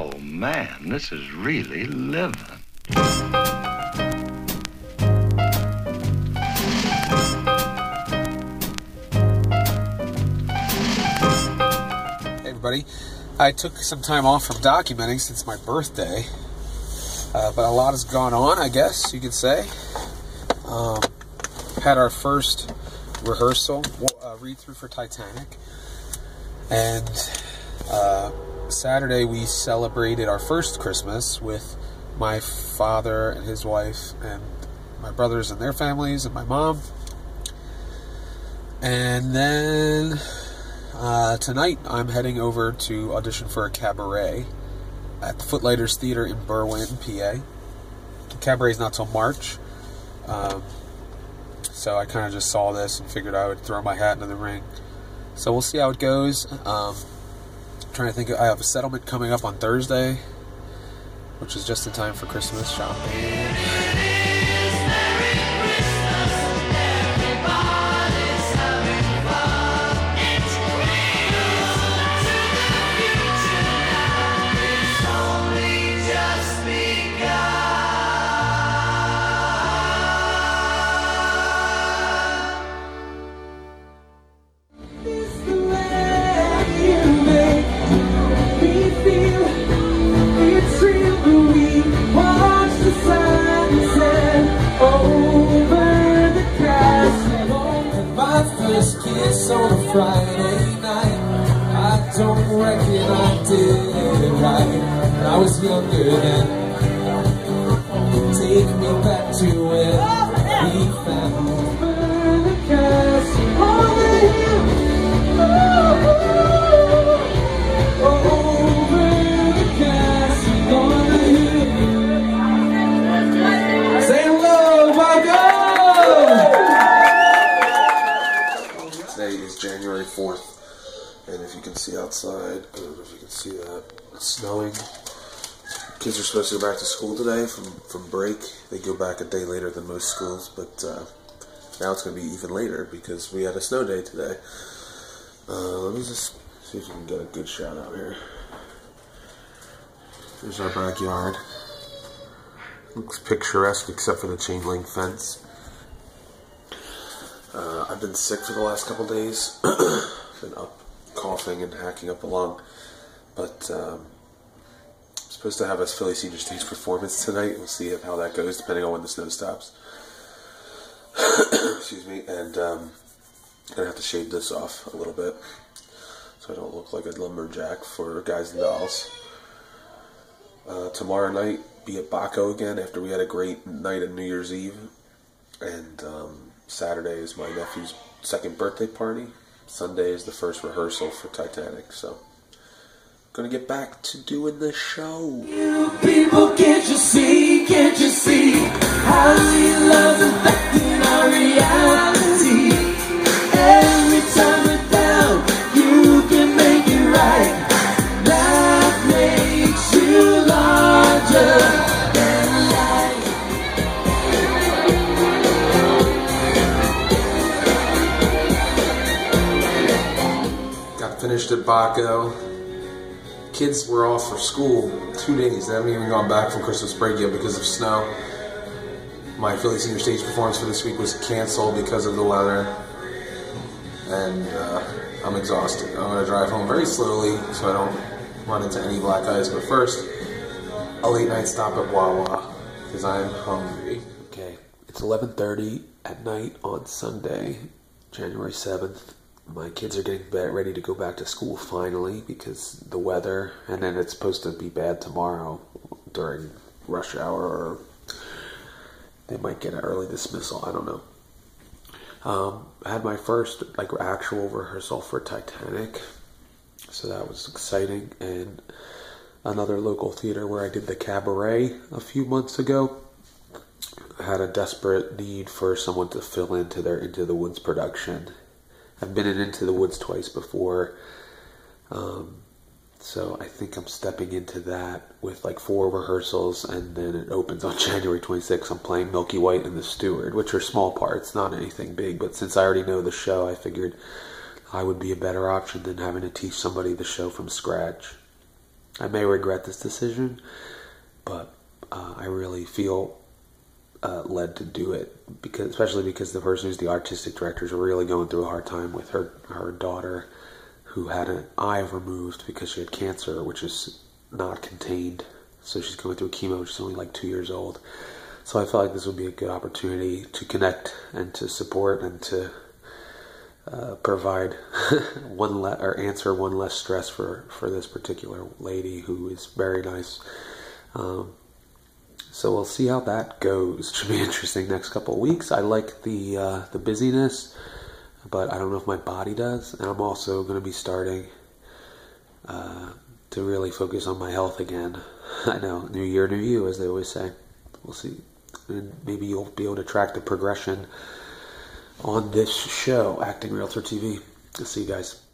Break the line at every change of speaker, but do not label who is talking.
Oh, man, this is really living.
Hey everybody, I took some time off from documenting since my birthday, uh, but a lot has gone on, I guess you could say. Um, had our first rehearsal, uh, read through for Titanic, and uh, Saturday we celebrated our first Christmas with my father and his wife, and my brothers and their families, and my mom. And then uh, tonight, I'm heading over to audition for a cabaret at the Footlighters Theater in Berwyn, PA. The cabaret's not till March, um, so I kind of just saw this and figured I would throw my hat into the ring. So we'll see how it goes. Um, trying to think, I have a settlement coming up on Thursday, which is just in time for Christmas shopping.
Friday night. I don't reckon I did it right. I was younger then. Take me back to when
January 4th. And if you can see outside, I don't know if you can see that, it's snowing. Kids are supposed to go back to school today from, from break. They go back a day later than most schools, but uh, now it's going to be even later because we had a snow day today. Uh, let me just see if we can get a good shot out here. Here's our backyard. Looks picturesque except for the chain link fence. Uh, I've been sick for the last couple days. been up coughing and hacking up a lung. But um, I'm supposed to have a Philly Senior Stage performance tonight. We'll see how that goes, depending on when the snow stops. Excuse me. And um, I'm gonna have to shave this off a little bit, so I don't look like a lumberjack for guys and dolls. Uh, tomorrow night, be at Baco again after we had a great night at New Year's Eve, and um, Saturday is my nephew's second birthday party. Sunday is the first rehearsal for Titanic, so gonna get back to doing the show.
People, can't you see, can't you see
Baco. Kids were off for school two days. They haven't even gone back from Christmas break yet because of snow. My Philly Senior Stage performance for this week was canceled because of the weather. And uh, I'm exhausted. I'm going to drive home very slowly so I don't run into any black eyes. But first, a late night stop at Wawa because I'm hungry. Okay, it's 11:30 at night on Sunday, January 7th. My kids are getting ready to go back to school finally because the weather, and then it's supposed to be bad tomorrow during rush hour, or they might get an early dismissal. I don't know. Um, I had my first like actual rehearsal for Titanic, so that was exciting, and another local theater where I did the cabaret a few months ago had a desperate need for someone to fill into their Into the Woods production. I've been in Into the Woods twice before, um, so I think I'm stepping into that with like four rehearsals, and then it opens on January 26th. I'm playing Milky White and the Steward, which are small parts, not anything big, but since I already know the show, I figured I would be a better option than having to teach somebody the show from scratch. I may regret this decision, but uh, I really feel uh, led to do it because, especially because the person who's the artistic director is really going through a hard time with her her daughter, who had an eye removed because she had cancer, which is not contained. So she's going through chemo. She's only like two years old. So I felt like this would be a good opportunity to connect and to support and to uh, provide one le- or answer one less stress for for this particular lady who is very nice. Um, so we'll see how that goes. Should be interesting next couple of weeks. I like the uh, the busyness, but I don't know if my body does. And I'm also going to be starting uh, to really focus on my health again. I know, new year, new you, as they always say. We'll see, and maybe you'll be able to track the progression on this show, Acting Realtor TV. See you guys.